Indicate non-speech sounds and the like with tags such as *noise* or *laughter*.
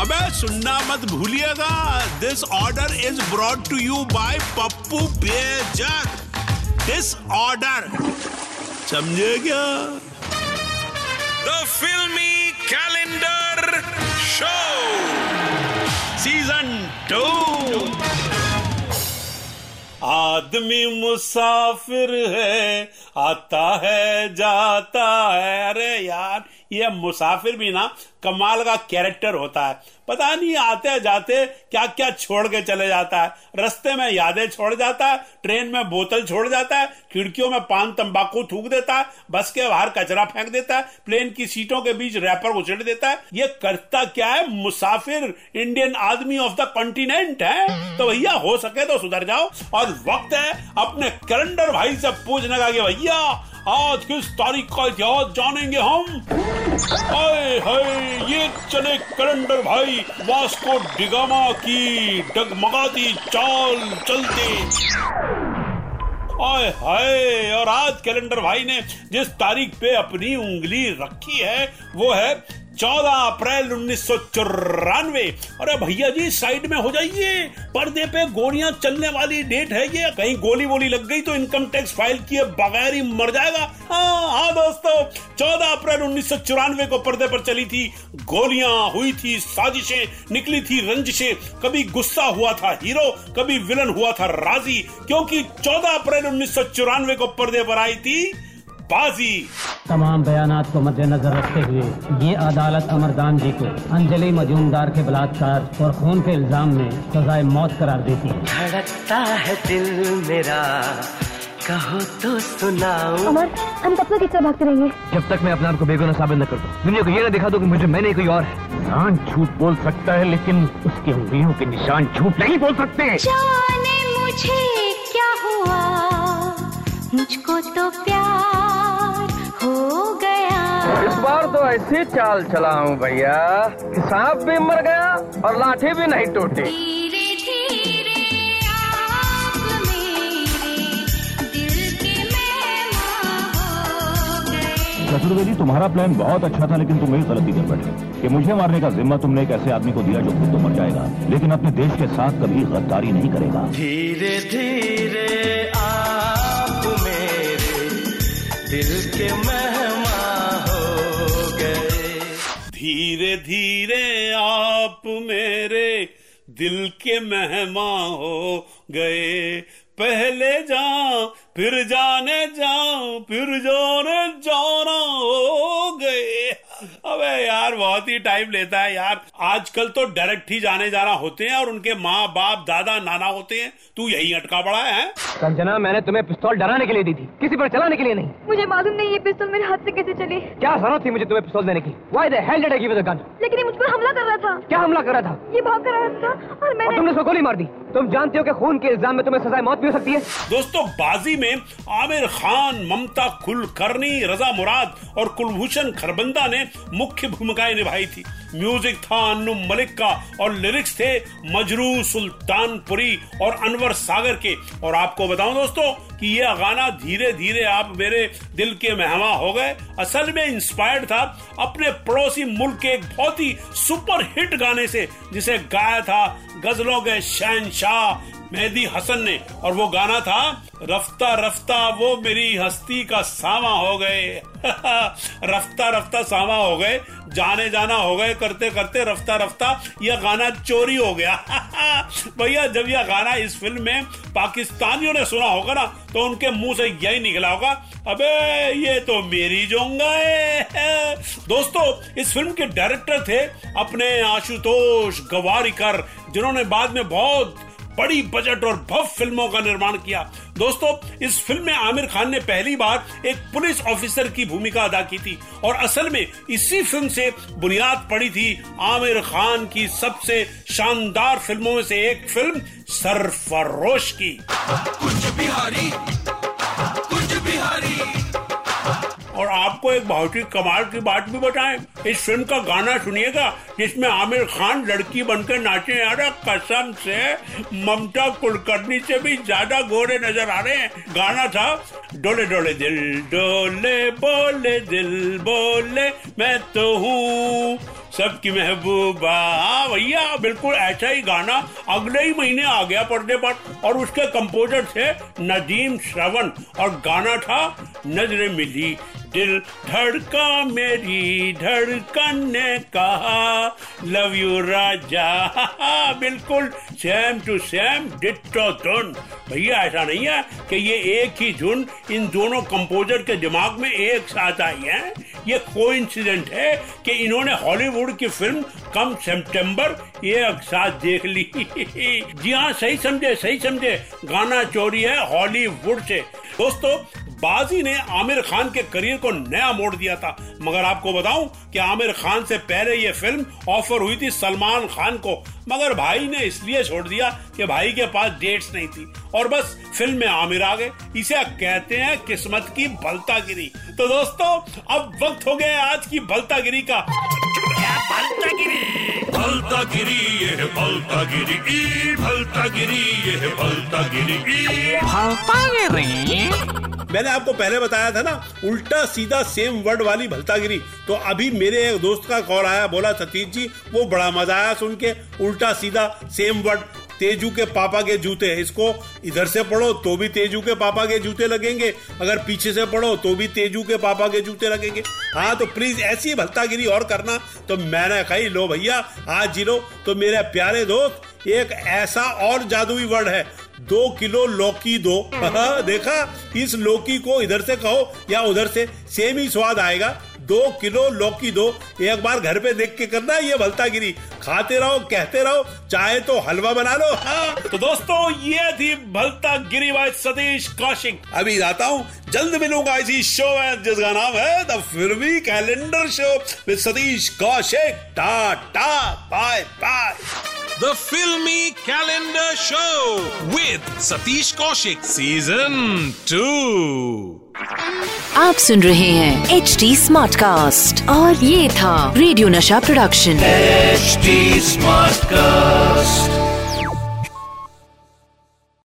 अबे सुनना मत भूलिएगा। This order is brought to you by Pappu Bejak. This order समझे क्या? द फिल्मी कैलेंडर शो सीज़न टू आदमी मुसाफिर है आता है जाता है। अरे यार ये मुसाफिर भी ना कमाल का कैरेक्टर होता है। पता नहीं आते जाते क्या क्या छोड़ के चले जाता है। रस्ते में यादें छोड़ जाता है, ट्रेन में बोतल छोड़ जाता है, खिड़कियों में पान तंबाकू थूक देता है, बस के बाहर कचरा फेंक देता है, प्लेन की सीटों के बीच रैपर उछेड़ देता है। ये करता क्या है? मुसाफिर, इंडियन आदमी ऑफ़ द कॉन्टिनेंट है। तो भैया, हो सके तो सुधर जाओ। और वक्त है अपने कैलेंडर भाई से पूछने का कि भैया आज किस तारीख का इतिहास जानेंगे हम? हाय हाय, ये चले कैलेंडर भाई, वास्को डिगामा की डगमगाती चाल चलते। आए हाय, और आज कैलेंडर भाई ने जिस तारीख पे अपनी उंगली रखी है, वो है चौदह अप्रैल उन्नीस सौ चौरानवे। अरे भैया जी, साइड में हो जाइए। पर्दे पे गोलियाँ चलने वाली डेट है ये। कहीं गोली वोली लग गई तो इनकम टैक्स फ़ाइल किए बगैर ही मर जाएगा। हाँ हाँ दोस्तों, चौदह अप्रैल उन्नीस सौ चौरानवे को पर्दे पर चली थी। गोलियाँ हुई थी, साजिशें निकली थी, रंजिशें। कभी गुस्सा हुआ था हीरो, कभी विलन हुआ था राज़ी। क्योंकि चौदह अप्रैल उन्नीस सौ चौरानवे को पर्दे पर आई थी बाजी। तमाम बयान को मद्देनजर रखते हुए ये अदालत अमरदान जी को अंजलि मजूमदार के बलात्कार और खून के इल्ज़ाम में सजाए मौत करार देती है। धड़कता है दिल मेरा कहो तो सुनाओ अमर हम कब तक इससे भागते रहेंगे? जब तक मैं अपने आप को बेगुनाह साबित न कर दूँ। दुनिया को ये न दिखा दूँ कि मुझे मैंने कोई और है। इंसान झूठ बोल सकता है लेकिन उसकी उंगलियों के निशान झूठ नहीं बोल सकते। जाने मुझे क्या हुआ? मुझको तो प्यार ऐसी चाल चलाऊं भैया कि सांप भी मर गया और लाठी भी नहीं टूटी। धीरे धीरे आप मेरे दिल के मेहमान हो गए। चतुर्वेदी तुम्हारा प्लान बहुत अच्छा था लेकिन तुम एक गलती कर बैठे कि मुझे मारने का जिम्मा तुमने एक ऐसे आदमी को दिया जो खुद तो मर जाएगा लेकिन अपने देश के साथ कभी गद्दारी नहीं करेगा। धीरे धीरे आप मेरे दिल के मेहमान धीरे धीरे आप मेरे दिल के मेहमा हो गए। पहले जाओ फिर जाने जाओ फिर ज़ोर जोरा हो गए। अबे यार बहुत ही टाइम लेता है यार। आजकल तो डायरेक्ट ही जाने जाना होते हैं और उनके माँ बाप दादा नाना होते हैं। तू यही अटका पड़ा है कंचना मैंने तुम्हें पिस्तौल डराने के लिए दी थी। किसी पर चलाने के लिए नहीं। मुझे मालूम नहीं ये पिस्तौल मेरे हाथ से कैसे चली। क्या ज़रूरत थी मुझे तुम्हें पिस्तौल देने की Why the hell did I give you the gun? लेकिन ये मुझ पर हमला कर रहा था। क्या हमला कर रहा था? ये भाग कर रहा था और और मैंने तुमने उसको गोली मार दी। तुम जानते हो कि खून के इल्ज़ाम में तुम्हें सजाए मौत भी हो सकती है। दोस्तों बाजी में आमिर खान ममता कुलकर्णी रजा मुराद और कुलभूषण खरबंदा ने मुख्य भूमिकाएँ निभाई थी। म्यूज़िक था अन्नू मलिक का और लिरिक्स थे मजरू सुल्तानपुरी और अनवर सागर के। और आपको बताऊँ दोस्तों कि यह गाना धीरे धीरे आप मेरे दिल के मेहमा हो गए। असल में इंस्पायर्ड था अपने पड़ोसी मुल्क के एक बहुत ही सुपर हिट गाने से, जिसे गाया था गजलों के शहनशाह मेहदी हसन ने, और वो गाना था, रफ्ता रफ्ता वो मेरी हस्ती का सामा हो गए। *laughs* रफ्ता रफ्ता सामा हो गए, जाने जाना हो गए, करते करते रफ्ता रफ्ता, यह गाना चोरी हो गया। *laughs* भैया, जब यह गाना इस फ़िल्म में पाकिस्तानियों ने सुना होगा ना तो उनके मुँह से यही निकला होगा, अबे, ये तो मेरी जोंगा है। *laughs* दोस्तों, इस फ़िल्म के डायरेक्टर थे अपने आशुतोष गवारीकर, जिन्होंने बाद में बहुत बड़ी बजट और भव्य फ़िल्मों का निर्माण किया। दोस्तों, इस फ़िल्म में आमिर खान ने पहली बार एक पुलिस ऑफिसर की भूमिका अदा की थी और असल में इसी फ़िल्म से बुनियाद पड़ी थी आमिर खान की सबसे शानदार फ़िल्मों में से एक फ़िल्म, सरफरोश की। कुछ बिहारी और आपको एक बहुत ही कमाल की बात भी बताएँ। इस फ़िल्म का गाना सुनिएगा, जिसमें आमिर खान लड़की बनकर नाचे रहा कसम से ममता कुलकर्णी से भी ज़्यादा गोरे नज़र आ रहे हैं। गाना था, डोले डोले दिल, डोले बोले दिल बोले, मैं तो हूँ सबकी महबूबा। हाँ भैया, बिल्कुल ऐसा ही गाना अगले ही महीने आ गया पर्दे पर, और उसके कंपोजर थे नदीम श्रवण, और गाना था नजरे मिली, दिल धड़का मेरी धड़कन ने कहा, लव यू राजा। *laughs* बिल्कुल सेम टू सेम डिट्टो धुन भैया, ऐसा नहीं है कि ये एक ही धुन इन दोनों कंपोजर के दिमाग में एक साथ आई है। ये कोइंसिडेंट है कि इन्होंने हॉलीवुड की फ़िल्म कम सितंबर एक साथ देख ली। *laughs* जी हाँ सही समझे सही समझे। गाना चोरी है हॉलीवुड से। दोस्तों बाजी ने आमिर खान के करियर को नया मोड़ दिया था। मगर आपको बताऊँ कि आमिर खान से पहले ये फ़िल्म ऑफ़र हुई थी सलमान खान को। मगर भाई ने इसलिए छोड़ दिया कि भाई के पास डेट्स नहीं थी। और बस फ़िल्म में आमिर आ गए। इसे कहते हैं किस्मत की भलतागिरी। तो दोस्तों अब वक्त हो गया आज की भलतागिरी का। भलतागिरी? ये है भलतागिरी। ई भलतागिरी ये है भलतागिरी। ई मैंने आपको पहले बताया था ना, उल्टा सीधा सेम वर्ड वाली भलतागिरी। तो अभी मेरे एक दोस्त का कॉल आया, बोला, सतीश जी, वो बड़ा मज़ा आया सुन के। उल्टा सीधा सेम वर्ड तेजू के पापा के जूते इसको इधर से पढ़ो तो भी तेजू के पापा के जूते लगेंगे। अगर पीछे से पढ़ो तो भी तेजू के पापा के जूते लगेंगे। हाँ तो प्लीज़ ऐसी भलतागिरी और करना। तो मैंने कही, लो भैया, आज जी लो तो मेरे प्यारे दोस्त, एक ऐसा और जादुई वर्ड है। दो किलो लौकी दो। *laughs* देखा? इस लौकी को इधर से कहो या उधर से। सेम ही स्वाद आएगा। दो किलो लौकी दो। एक बार घर पे देख के करना ये भलतागिरी। खाते रहो कहते रहो। चाहे तो हलवा बना लो। हाँ। तो दोस्तों ये थी भलता गिरी बाय सतीश कौशिक। अभी जाता हूँ। जल्द मिलूँगा इसी शो में जिसका नाम है the filmy calendar show with Satish Kaushik. Tata bye bye The Filmy Calendar Show with Satish Kaushik Season 2. आप सुन रहे हैं एच डी स्मार्ट कास्ट और ये था रेडियो नशा प्रोडक्शन HD Smartcast.